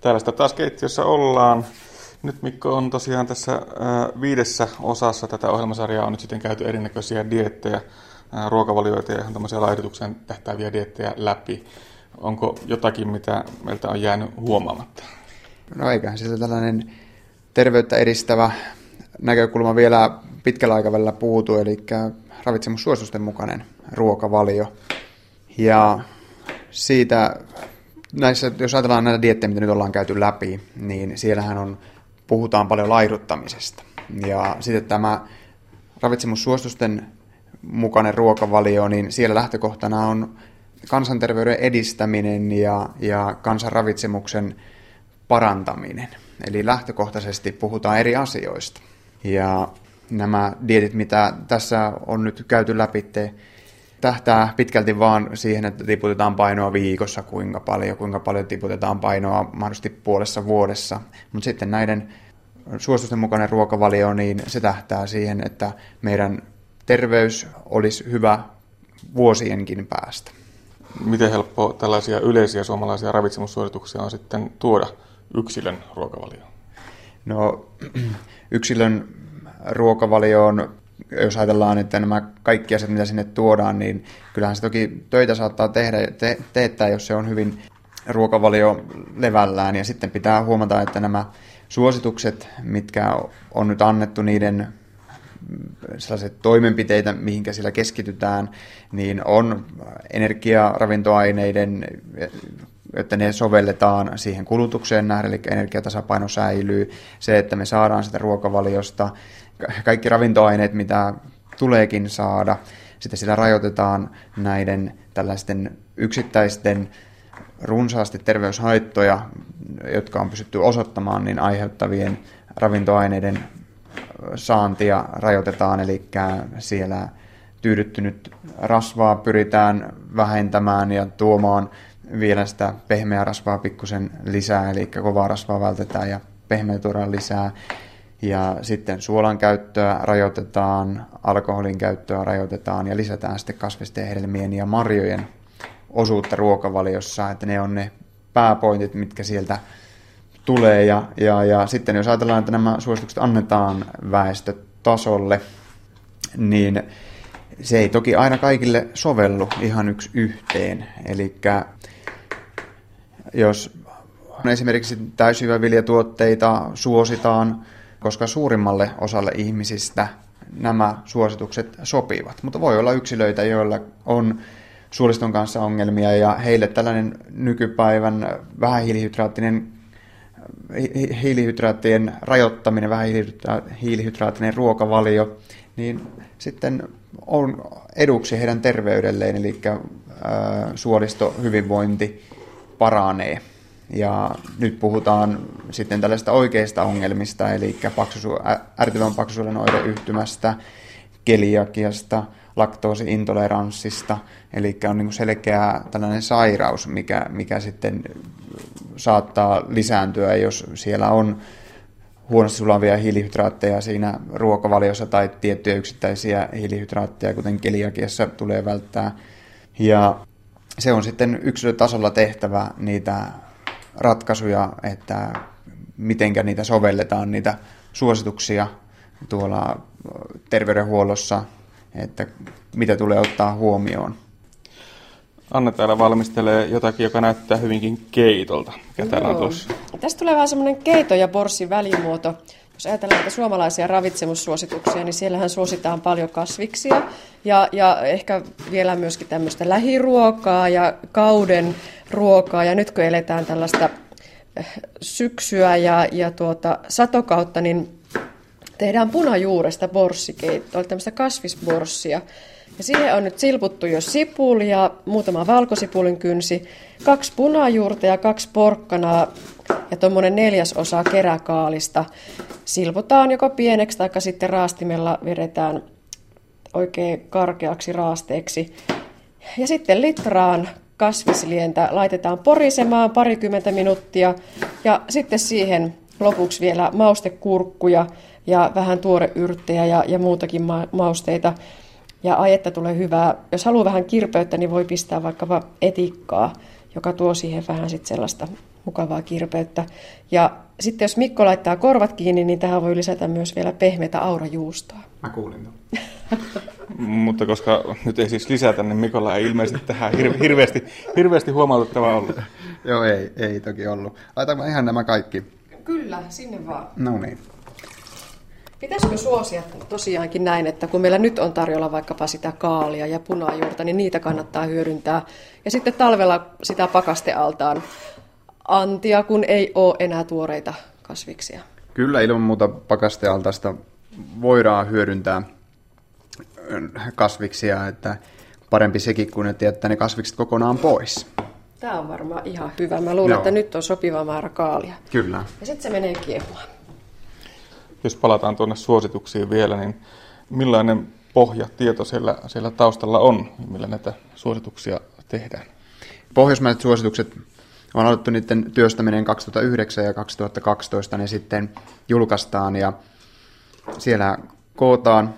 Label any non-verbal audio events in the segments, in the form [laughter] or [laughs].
Tällaista taas keittiössä ollaan. Nyt Mikko on tosiaan tässä viidessä osassa tätä ohjelmasarjaa on nyt sitten käyty erinäköisiä diettejä, ruokavalioita ja tämmöisiä laihdutukseen tähtääviä diettejä läpi. Onko jotakin, mitä meiltä on jäänyt huomaamatta? No eiköhän sieltä tällainen terveyttä edistävä näkökulma vielä pitkällä aikavälillä puutu, eli ravitsemussuositusten mukainen ruokavalio. Ja siitä näissä, jos ajatellaan näitä diettejä, mitä nyt ollaan käyty läpi, niin siellähän on, puhutaan paljon laiduttamisesta. Ja sitten tämä ravitsemussuositusten mukainen ruokavalio, niin siellä lähtökohtana on kansanterveyden edistäminen ja, ja kansanravitsemuksen parantaminen. Eli lähtökohtaisesti puhutaan eri asioista. Ja nämä dietit, mitä tässä on nyt käyty läpi, tähtää pitkälti vaan siihen, että tiputetaan painoa viikossa, kuinka paljon, kuinka paljon tiputetaan painoa mahdollisesti puolessa vuodessa. Mutta sitten näiden suositusten mukainen ruokavalio, niin se tähtää siihen, että meidän terveys olisi hyvä vuosienkin päästä. Miten helppo tällaisia yleisiä suomalaisia ravitsemussuosituksia on sitten tuoda yksilön ruokavalioon? No, [clears throat] yksilön ruokavalioon jos ajatellaan, että nämä kaikki asiat, mitä sinne tuodaan, niin kyllähän se toki töitä saattaa tehdä, te, teettää, jos se on hyvin ruokavalio levällään. Ja sitten pitää huomata, että nämä suositukset, mitkä on nyt annettu niiden sellaiset toimenpiteitä, mihinkä sillä keskitytään, niin on energiaravintoaineiden, että ne sovelletaan siihen kulutukseen nähden, eli energiatasapaino säilyy, se, että me saadaan sitä ruokavaliosta kaikki ravintoaineet, mitä tuleekin saada. Sitten sillä rajoitetaan näiden tällaisten yksittäisten runsaasti terveyshaittoja, jotka on pystytty osoittamaan, niin aiheuttavien ravintoaineiden saantia rajoitetaan, eli siellä tyydyttynyt rasvaa pyritään vähentämään ja tuomaan vielä sitä pehmeää rasvaa pikkusen lisää, eli kovaa rasvaa vältetään ja pehmeä tuodaan lisää. Ja sitten suolan käyttöä rajoitetaan, alkoholin käyttöä rajoitetaan ja lisätään sitten kasvisten hedelmien ja marjojen osuutta ruokavaliossa, että ne on ne pääpointit, mitkä sieltä tulee. Ja, ja, ja sitten jos ajatellaan, että nämä suositukset annetaan väestötasolle, niin se ei toki aina kaikille sovellu ihan yksi yhteen. Eli jos esimerkiksi täysjyväviljatuotteita suositaan, koska suurimmalle osalle ihmisistä nämä suositukset sopivat. Mutta voi olla yksilöitä, joilla on suoliston kanssa ongelmia ja heille tällainen nykypäivän vähähiilihydraattinen hiilihydraattien rajoittaminen, vähän hiilihydraattinen ruokavalio, niin sitten on eduksi heidän terveydelleen, eli suolistohyvinvointi paranee. Ja nyt puhutaan sitten tällaista oikeista ongelmista, eli paksusu, ärtyvän paksusuolen oireyhtymästä, keliakiasta, laktoosiintoleranssista, eli on niin selkeä tällainen sairaus, mikä, mikä sitten saattaa lisääntyä, jos siellä on huonosti sulavia hiilihydraatteja siinä ruokavaliossa tai tiettyjä yksittäisiä hiilihydraatteja, kuten keliakiassa tulee välttää. Ja se on sitten yksilötasolla tehtävä niitä ratkaisuja, että mitenkä niitä sovelletaan, niitä suosituksia tuolla terveydenhuollossa, että mitä tulee ottaa huomioon. Anne täällä valmistelee jotakin, joka näyttää hyvinkin keitolta. Mikä täällä on tuossa? Tästä tulee vähän semmoinen keito ja borssin välimuoto. Jos ajatellaan näitä suomalaisia ravitsemussuosituksia, niin siellähän suositaan paljon kasviksia ja, ja ehkä vielä myöskin tämmöistä lähiruokaa ja kauden ruokaa. Ja nyt kun eletään tällaista eh, syksyä ja, ja tuota, satokautta, niin tehdään punajuuresta borssikeittoa, tämmöistä kasvisborssia. Ja siihen on nyt silputtu jo sipulia, muutama valkosipulin kynsi, kaksi punajuurta ja kaksi porkkanaa ja tuommoinen neljäsosa keräkaalista. Silputaan joko pieneksi tai sitten raastimella vedetään oikein karkeaksi raasteeksi. Ja sitten litraan kasvislientä laitetaan porisemaan parikymmentä minuuttia ja sitten siihen lopuksi vielä maustekurkkuja ja vähän tuoreyrttejä ja, ja muutakin ma- mausteita. Ja ai että tulee hyvää. Jos haluaa vähän kirpeyttä, niin voi pistää vaikkapa etikkaa. Joka tuo siihen vähän sit sellaista mukavaa kirpeyttä. Ja sitten jos Mikko laittaa korvat kiinni, niin tähän voi lisätä myös vielä pehmeitä aurajuustoa. Mä kuulin. [laughs] Mutta koska nyt ei siis lisätä, niin Mikolla ei ilmeisesti tähän hir- hirveästi, hirveästi huomautettavaa ollut. Joo, ei, ei toki ollut. Laitaanko ihan nämä kaikki? Kyllä, sinne vaan. No niin. Pitäisikö suosia tosiaankin näin, että kun meillä nyt on tarjolla vaikkapa sitä kaalia ja punajuurta, niin niitä kannattaa hyödyntää. Ja sitten talvella sitä pakastealtaan antia, kun ei ole enää tuoreita kasviksia. Kyllä ilman muuta pakastealtaista voidaan hyödyntää kasviksia, että parempi sekin kuin että jättää ne kasvikset kokonaan pois. Tämä on varmaan ihan hyvä. Mä luulen, Joo. että nyt on sopiva määrä kaalia. Kyllä. Ja sitten se menee kiehumaan. Jos palataan tuonne suosituksiin vielä, niin millainen pohjatieto siellä, siellä taustalla on, millä näitä suosituksia tehdään? Pohjoismaiset suositukset on aloittu niiden työstäminen 2009 ja 2012, ne sitten julkaistaan ja siellä kootaan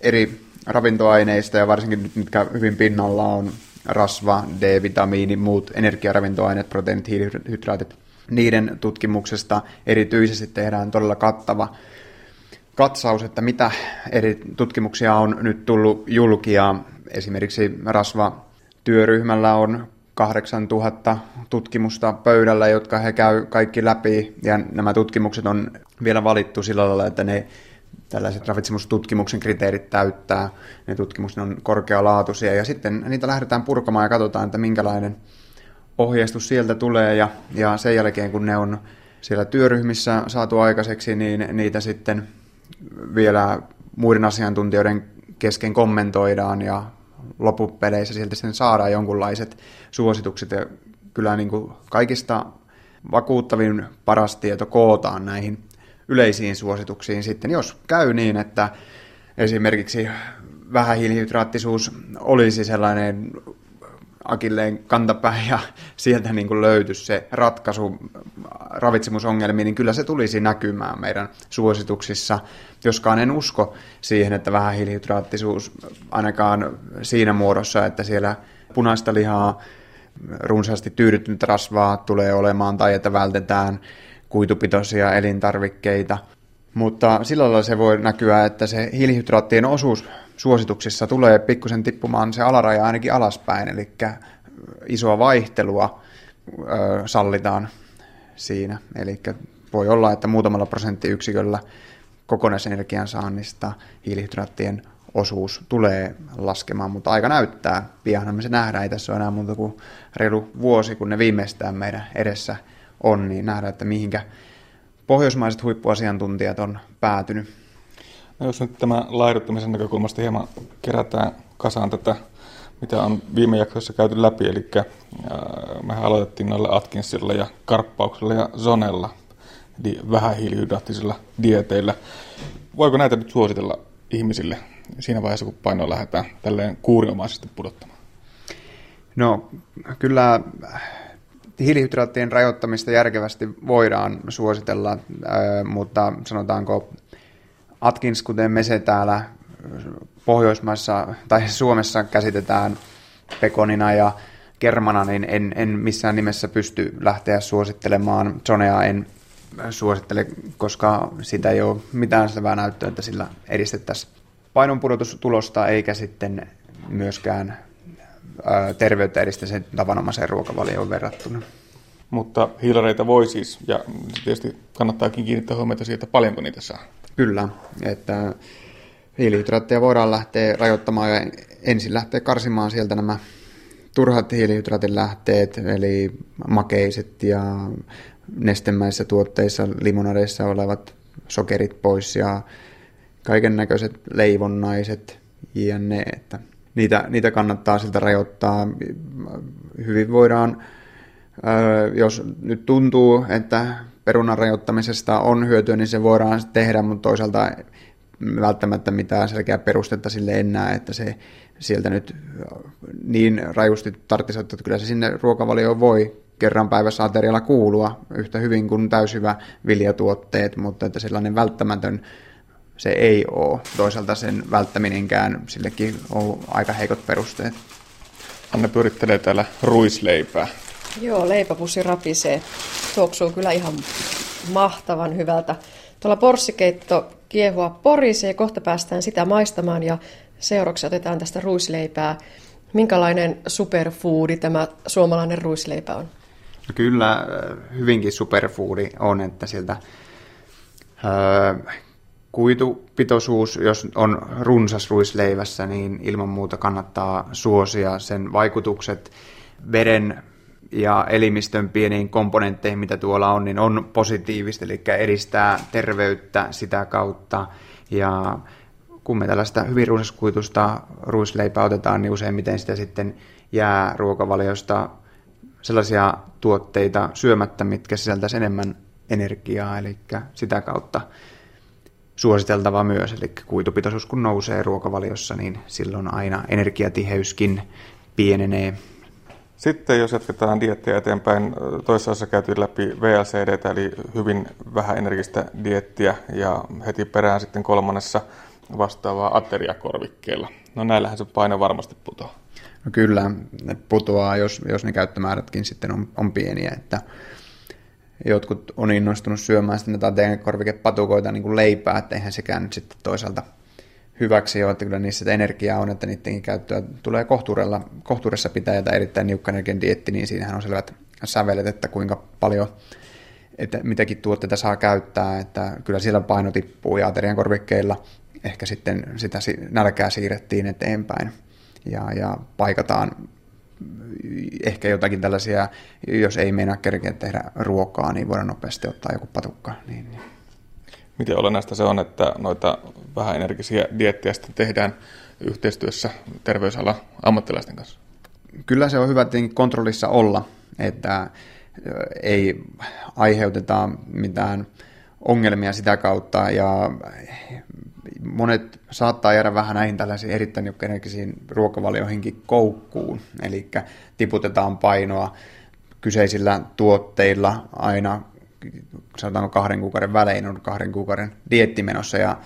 eri ravintoaineista ja varsinkin mitkä hyvin pinnalla on rasva, D-vitamiini, muut energiaravintoaineet, proteiinit, hiilihydraatit. Niiden tutkimuksesta erityisesti tehdään todella kattava katsaus, että mitä eri tutkimuksia on nyt tullut julkia. Esimerkiksi rasva-työryhmällä on 8000 tutkimusta pöydällä, jotka he käy kaikki läpi, ja nämä tutkimukset on vielä valittu sillä lailla, että ne tällaiset ravitsemustutkimuksen kriteerit täyttää, ne tutkimukset on korkealaatuisia, ja sitten niitä lähdetään purkamaan ja katsotaan, että minkälainen ohjeistus sieltä tulee, ja, ja sen jälkeen kun ne on siellä työryhmissä saatu aikaiseksi, niin niitä sitten vielä muiden asiantuntijoiden kesken kommentoidaan ja loppupeleissä sieltä sitten saadaan jonkunlaiset suositukset. Ja kyllä niin kuin kaikista vakuuttavin paras tieto kootaan näihin yleisiin suosituksiin sitten, jos käy niin, että esimerkiksi vähähiilihydraattisuus olisi sellainen akilleen kantapää ja sieltä niin kuin löytyisi se ratkaisu ravitsemusongelmiin, niin kyllä se tulisi näkymään meidän suosituksissa. Joskaan en usko siihen, että vähähiilihydraattisuus ainakaan siinä muodossa, että siellä punaista lihaa, runsaasti tyydyttynyt rasvaa tulee olemaan tai että vältetään kuitupitoisia elintarvikkeita. Mutta sillä lailla se voi näkyä, että se hiilihydraattien osuus suosituksissa tulee pikkusen tippumaan se alaraja ainakin alaspäin, eli isoa vaihtelua ö, sallitaan siinä. Eli voi olla, että muutamalla prosenttiyksiköllä kokonaisenergian saannista hiilihydraattien osuus tulee laskemaan, mutta aika näyttää. Pianhan me se nähdään, ei tässä ole enää muuta kuin reilu vuosi, kun ne viimeistään meidän edessä on, niin nähdään, että mihinkä pohjoismaiset huippuasiantuntijat on päätynyt. No jos nyt tämä laiduttamisen näkökulmasta hieman kerätään kasaan tätä, mitä on viime jaksossa käyty läpi, eli äh, mehän aloitettiin noilla Atkinsilla ja Karppauksella ja Zonella, eli vähähiilihydraattisilla dieteillä. Voiko näitä nyt suositella ihmisille siinä vaiheessa, kun painoa lähdetään tälleen kuurinomaisesti pudottamaan? No kyllä hiilihydraattien rajoittamista järkevästi voidaan suositella, mutta sanotaanko Atkins, kuten me se täällä Pohjoismaissa tai Suomessa käsitetään pekonina ja kermana, niin en, en missään nimessä pysty lähteä suosittelemaan. Zonea en suosittele, koska sitä ei ole mitään selvää näyttöä, että sillä edistettäisiin painonpudotustulosta eikä sitten myöskään terveyttä edistä sen tavanomaiseen ruokavalioon verrattuna. Mutta hiilareita voi siis, ja tietysti kannattaakin kiinnittää huomiota siitä, paljonko niitä saa. Kyllä, että hiilihydraatteja voidaan lähteä rajoittamaan ja ensin lähteä karsimaan sieltä nämä turhat hiilihydraatin lähteet, eli makeiset ja nestemäisissä tuotteissa, limonadeissa olevat sokerit pois ja kaiken näköiset leivonnaiset jne. Että niitä, niitä kannattaa siltä rajoittaa. Hyvin voidaan, jos nyt tuntuu, että perunan rajoittamisesta on hyötyä, niin se voidaan tehdä, mutta toisaalta välttämättä mitään selkeää perustetta sille enää, että se sieltä nyt niin rajusti tarvitsisi, että kyllä se sinne ruokavalioon voi kerran päivässä aterialla kuulua yhtä hyvin kuin täyshyvä viljatuotteet, mutta että sellainen välttämätön se ei ole. Toisaalta sen välttäminenkään, sillekin on aika heikot perusteet. Anne pyörittelee täällä ruisleipää. Joo, leipäpussi rapisee. Tuoksuu kyllä ihan mahtavan hyvältä. Tuolla porssikeitto kiehua porisee, kohta päästään sitä maistamaan ja seuraavaksi otetaan tästä ruisleipää. Minkälainen superfoodi tämä suomalainen ruisleipä on? No kyllä hyvinkin superfoodi on, että sieltä öö, kuitupitoisuus, jos on runsas ruisleivässä, niin ilman muuta kannattaa suosia sen vaikutukset veren ja elimistön pieniin komponentteihin, mitä tuolla on, niin on positiivista, eli edistää terveyttä sitä kautta. Ja kun me tällaista hyvin runsaskuitusta ruisleipää otetaan, niin useimmiten sitä sitten jää ruokavaliosta sellaisia tuotteita syömättä, mitkä sisältäisi enemmän energiaa, eli sitä kautta suositeltava myös. Eli kuitupitoisuus kun nousee ruokavaliossa, niin silloin aina energiatiheyskin pienenee. Sitten jos jatketaan diettiä eteenpäin, toisessa käytiin läpi VLCD, eli hyvin vähän energistä diettiä, ja heti perään sitten kolmannessa vastaavaa ateriakorvikkeella. No näillähän se paino varmasti putoaa. No kyllä, ne putoaa, jos, jos ne käyttömäärätkin sitten on, on pieniä, että jotkut on innostunut syömään sitten näitä ateriakorvikepatukoita niin kuin leipää, että eihän sekään nyt sitten toisaalta hyväksi ole, että kyllä niissä energiaa on, että niidenkin käyttöä tulee kohtuudella, kohtuudessa pitää ja erittäin niukka dietti, niin siinähän on selvät sävelet, että kuinka paljon että mitäkin tuotteita saa käyttää, että kyllä siellä paino tippuu ja aterian korvikkeilla ehkä sitten sitä nälkää siirrettiin eteenpäin ja, ja paikataan ehkä jotakin tällaisia, jos ei meinaa kerkeä tehdä ruokaa, niin voidaan nopeasti ottaa joku patukka. Niin, niin. Miten olennaista se on, että noita vähän energisiä diettejä sitten tehdään yhteistyössä terveysalan ammattilaisten kanssa? Kyllä se on hyvä kontrollissa olla, että ei aiheuteta mitään ongelmia sitä kautta ja monet saattaa jäädä vähän näihin tällaisiin erittäin energisiin ruokavalioihinkin koukkuun, eli tiputetaan painoa kyseisillä tuotteilla aina sanotaanko kahden kuukauden välein on kahden kuukauden diettimenossa ja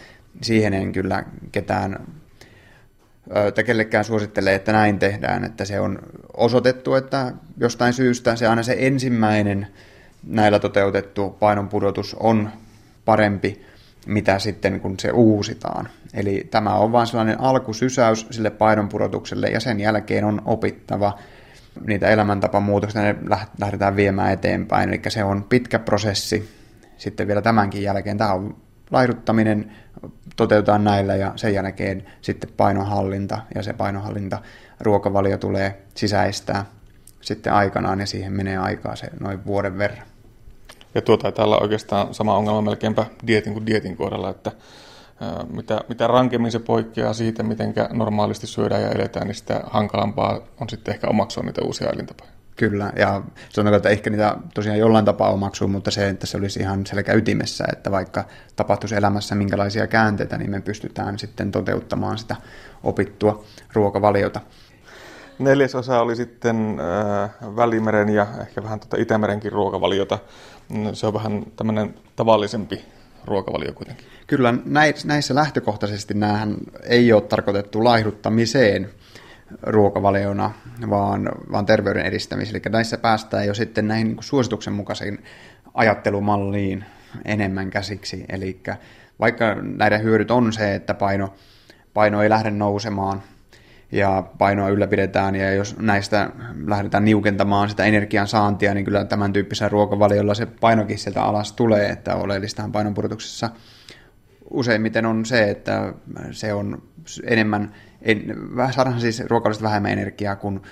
siihen en kyllä ketään tai kellekään suosittelee, että näin tehdään, että se on osoitettu, että jostain syystä se aina se ensimmäinen näillä toteutettu painonpudotus on parempi mitä sitten kun se uusitaan. Eli tämä on vain sellainen alkusysäys sille painonpudotukselle ja sen jälkeen on opittava niitä elämäntapamuutoksia, ne lähdetään viemään eteenpäin. Eli se on pitkä prosessi sitten vielä tämänkin jälkeen. Tämä on laihduttaminen, toteutetaan näillä ja sen jälkeen sitten painohallinta ja se painohallinta ruokavalio tulee sisäistää sitten aikanaan ja siihen menee aikaa se noin vuoden verran. Ja tuo taitaa olla oikeastaan sama ongelma melkeinpä dietin kuin dietin kohdalla, että mitä, mitä rankemmin se poikkeaa siitä, miten normaalisti syödään ja eletään, niin sitä hankalampaa on sitten ehkä omaksua niitä uusia elintapoja. Kyllä, ja sanotaan, että ehkä niitä tosiaan jollain tapaa omaksuu, mutta se, että se olisi ihan selkä ytimessä, että vaikka tapahtuisi elämässä minkälaisia käänteitä, niin me pystytään sitten toteuttamaan sitä opittua ruokavaliota. Neljäs osa oli sitten äh, Välimeren ja ehkä vähän tuota Itämerenkin ruokavaliota. Se on vähän tämmöinen tavallisempi ruokavalio kuitenkin. Kyllä, näissä lähtökohtaisesti näähän ei ole tarkoitettu laihduttamiseen ruokavaliona, vaan, vaan terveyden edistämiseen. Eli näissä päästään jo sitten näihin niin suosituksen mukaisiin ajattelumalliin enemmän käsiksi. Eli vaikka näiden hyödyt on se, että paino, paino ei lähde nousemaan ja painoa ylläpidetään, ja jos näistä lähdetään niukentamaan sitä energian saantia, niin kyllä tämän tyyppisellä ruokavaliolla se painokin sieltä alas tulee, että oleellistahan painonpudotuksessa useimmiten on se, että se on enemmän, en, saadaan siis ruokavallista vähemmän energiaa, kun,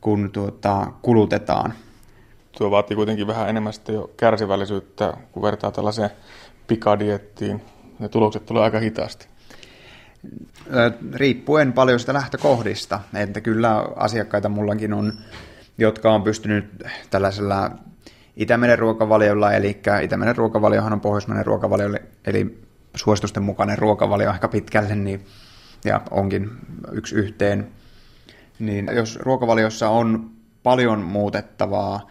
kun tuota, kulutetaan. Tuo vaatii kuitenkin vähän enemmän sitten jo kärsivällisyyttä, kun vertaa tällaiseen pikadiettiin. Ne tulokset tulee aika hitaasti riippuen paljon sitä lähtökohdista. Että kyllä asiakkaita mullakin on, jotka on pystynyt tällaisella Itämeren ruokavaliolla, eli Itämeren ruokavaliohan on pohjoismainen ruokavalio, eli suositusten mukainen ruokavalio aika pitkälle, niin, ja onkin yksi yhteen. Niin jos ruokavaliossa on paljon muutettavaa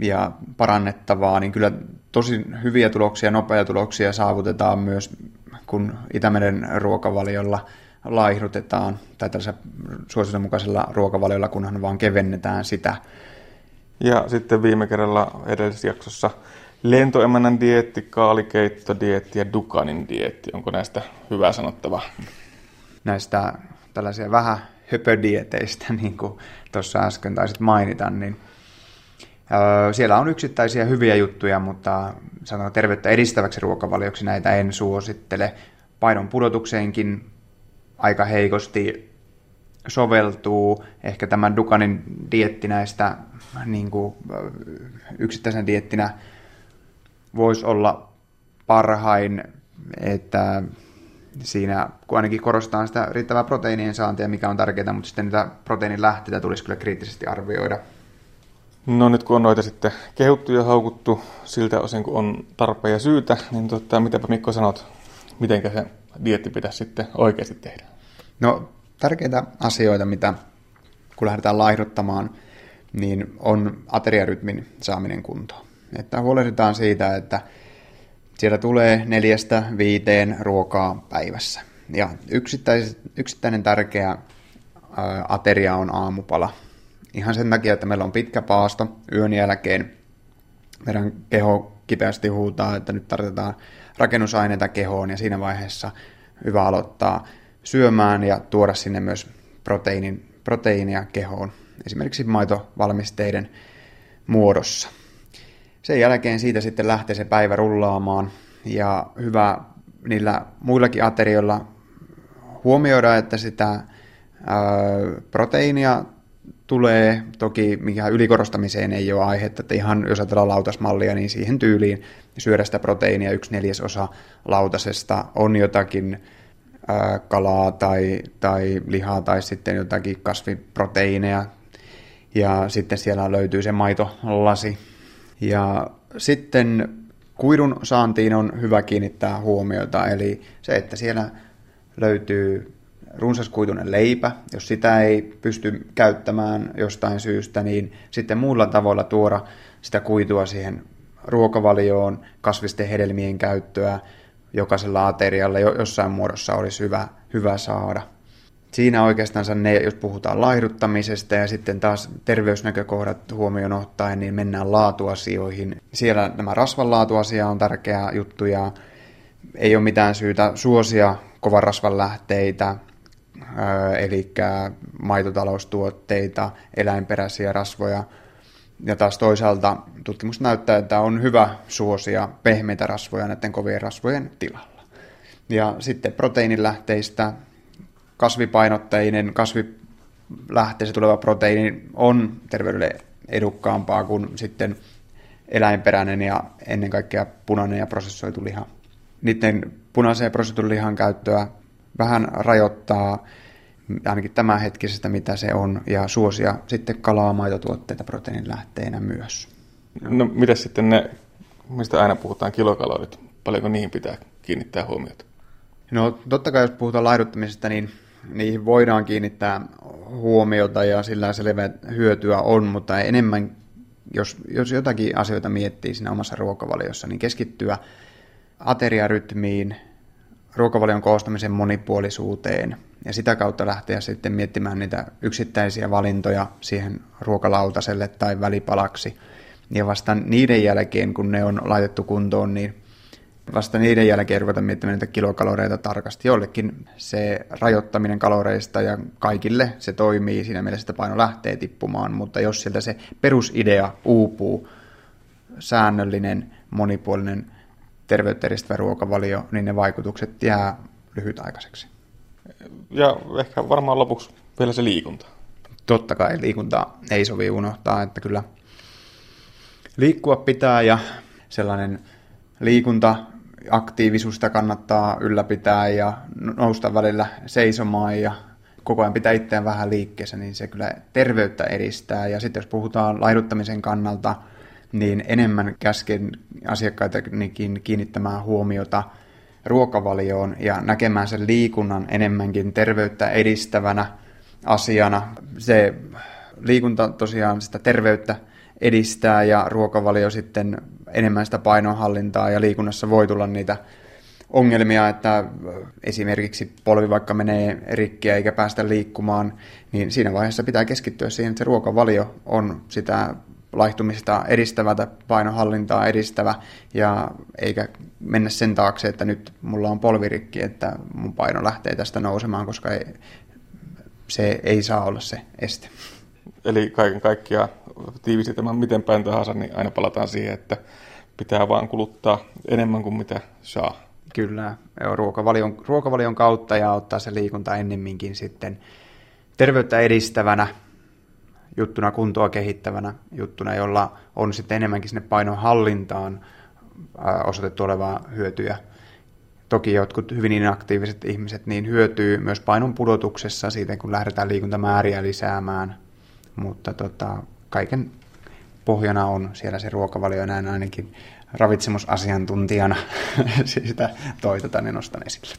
ja parannettavaa, niin kyllä tosi hyviä tuloksia, nopeita tuloksia saavutetaan myös kun Itämeren ruokavaliolla laihdutetaan, tai tällaisella suosituksen mukaisella ruokavaliolla, kunhan vaan kevennetään sitä. Ja sitten viime kerralla edellisessä jaksossa lentoemännän dieetti, kaalikeittodieetti ja Dukanin dieetti. Onko näistä hyvää sanottavaa? Näistä tällaisia vähän höpödieteistä, [laughs] niin kuin tuossa äsken taisit mainita, niin siellä on yksittäisiä hyviä juttuja, mutta sanotaan terveyttä edistäväksi ruokavalioksi näitä en suosittele. Painon pudotukseenkin aika heikosti soveltuu. Ehkä tämän Dukanin dietti näistä niin kuin, yksittäisen diettinä voisi olla parhain, että siinä kun ainakin korostetaan sitä riittävää proteiinien saantia, mikä on tärkeää, mutta sitten niitä proteiinin lähteitä tulisi kyllä kriittisesti arvioida. No nyt kun on noita sitten kehuttu ja haukuttu siltä osin, kun on tarpeen ja syytä, niin tota, mitäpä Mikko sanot, miten se dietti pitäisi sitten oikeasti tehdä? No tärkeitä asioita, mitä kun lähdetään laihduttamaan, niin on ateriarytmin saaminen kuntoon. Että huolehditaan siitä, että siellä tulee neljästä viiteen ruokaa päivässä. Ja yksittäinen tärkeä ateria on aamupala. Ihan sen takia, että meillä on pitkä paasto yön jälkeen. Meidän keho kipeästi huutaa, että nyt tarvitaan rakennusaineita kehoon ja siinä vaiheessa hyvä aloittaa syömään ja tuoda sinne myös proteiinin, proteiinia kehoon, esimerkiksi maitovalmisteiden muodossa. Sen jälkeen siitä sitten lähtee se päivä rullaamaan ja hyvä niillä muillakin aterioilla huomioida, että sitä proteiinia tulee, toki mikä ylikorostamiseen ei ole aihetta, että ihan jos ajatellaan lautasmallia, niin siihen tyyliin syödä sitä proteiinia yksi neljäsosa lautasesta. On jotakin ää, kalaa tai, tai lihaa tai sitten jotakin kasviproteiineja. Ja sitten siellä löytyy se maitolasi. Ja sitten kuidun saantiin on hyvä kiinnittää huomiota, eli se, että siellä löytyy runsaskuitunen leipä, jos sitä ei pysty käyttämään jostain syystä, niin sitten muulla tavoilla tuoda sitä kuitua siihen ruokavalioon, kasvisten hedelmien käyttöä jokaisella aterialla jossain muodossa olisi hyvä, hyvä saada. Siinä oikeastaan ne, jos puhutaan laihduttamisesta ja sitten taas terveysnäkökohdat huomioon ottaen, niin mennään laatuasioihin. Siellä nämä rasvan laatuasia on tärkeä juttu ja ei ole mitään syytä suosia kovan rasvan lähteitä, eli maitotaloustuotteita, eläinperäisiä rasvoja. Ja taas toisaalta tutkimus näyttää, että on hyvä suosia pehmeitä rasvoja näiden kovien rasvojen tilalla. Ja sitten proteiinilähteistä kasvipainotteinen, kasvilähteessä tuleva proteiini on terveydelle edukkaampaa kuin sitten eläinperäinen ja ennen kaikkea punainen ja prosessoitu liha. Niiden punaisen ja prosessoitun lihan käyttöä vähän rajoittaa ainakin tämänhetkisestä, mitä se on, ja suosia sitten kalaa, maitotuotteita proteiinin lähteenä myös. No mitä sitten ne, mistä aina puhutaan, kilokalorit, paljonko niihin pitää kiinnittää huomiota? No totta kai jos puhutaan laiduttamisesta, niin niihin voidaan kiinnittää huomiota ja sillä selvä hyötyä on, mutta enemmän, jos, jos jotakin asioita miettii siinä omassa ruokavaliossa, niin keskittyä ateriarytmiin, ruokavalion koostamisen monipuolisuuteen ja sitä kautta lähteä sitten miettimään niitä yksittäisiä valintoja siihen ruokalautaselle tai välipalaksi. Ja vasta niiden jälkeen, kun ne on laitettu kuntoon, niin vasta niiden jälkeen ruveta miettimään niitä kilokaloreita tarkasti. Jollekin se rajoittaminen kaloreista ja kaikille se toimii siinä mielessä, että paino lähtee tippumaan, mutta jos sieltä se perusidea uupuu, säännöllinen, monipuolinen terveyttä edistävä ruokavalio, niin ne vaikutukset jää lyhytaikaiseksi. Ja ehkä varmaan lopuksi vielä se liikunta. Totta kai liikunta ei sovi unohtaa, että kyllä liikkua pitää ja sellainen liikunta, aktiivisuutta kannattaa ylläpitää ja nousta välillä seisomaan ja koko ajan pitää itseään vähän liikkeessä, niin se kyllä terveyttä edistää. Ja sitten jos puhutaan laiduttamisen kannalta, niin enemmän käsken asiakkaitakin kiinnittämään huomiota ruokavalioon ja näkemään sen liikunnan enemmänkin terveyttä edistävänä asiana. Se liikunta tosiaan sitä terveyttä edistää ja ruokavalio sitten enemmän sitä painonhallintaa ja liikunnassa voi tulla niitä ongelmia, että esimerkiksi polvi vaikka menee rikkiä eikä päästä liikkumaan, niin siinä vaiheessa pitää keskittyä siihen, että se ruokavalio on sitä laihtumista edistävä tai painohallintaa edistävä, ja eikä mennä sen taakse, että nyt mulla on polvirikki, että mun paino lähtee tästä nousemaan, koska ei, se ei saa olla se este. Eli kaiken kaikkiaan tiivistetään miten päin tahansa, niin aina palataan siihen, että pitää vaan kuluttaa enemmän kuin mitä saa. Kyllä, ruokavalion, ruokavalion kautta ja ottaa se liikunta ennemminkin sitten terveyttä edistävänä juttuna, kuntoa kehittävänä juttuna, jolla on sitten enemmänkin sinne painon hallintaan osoitettu olevaa hyötyjä. Toki jotkut hyvin inaktiiviset ihmiset niin hyötyy myös painon pudotuksessa siitä, kun lähdetään liikuntamääriä lisäämään, mutta tota, kaiken pohjana on siellä se ruokavalio, näin ainakin ravitsemusasiantuntijana [laughs] sitä toitotan ja nostan esille.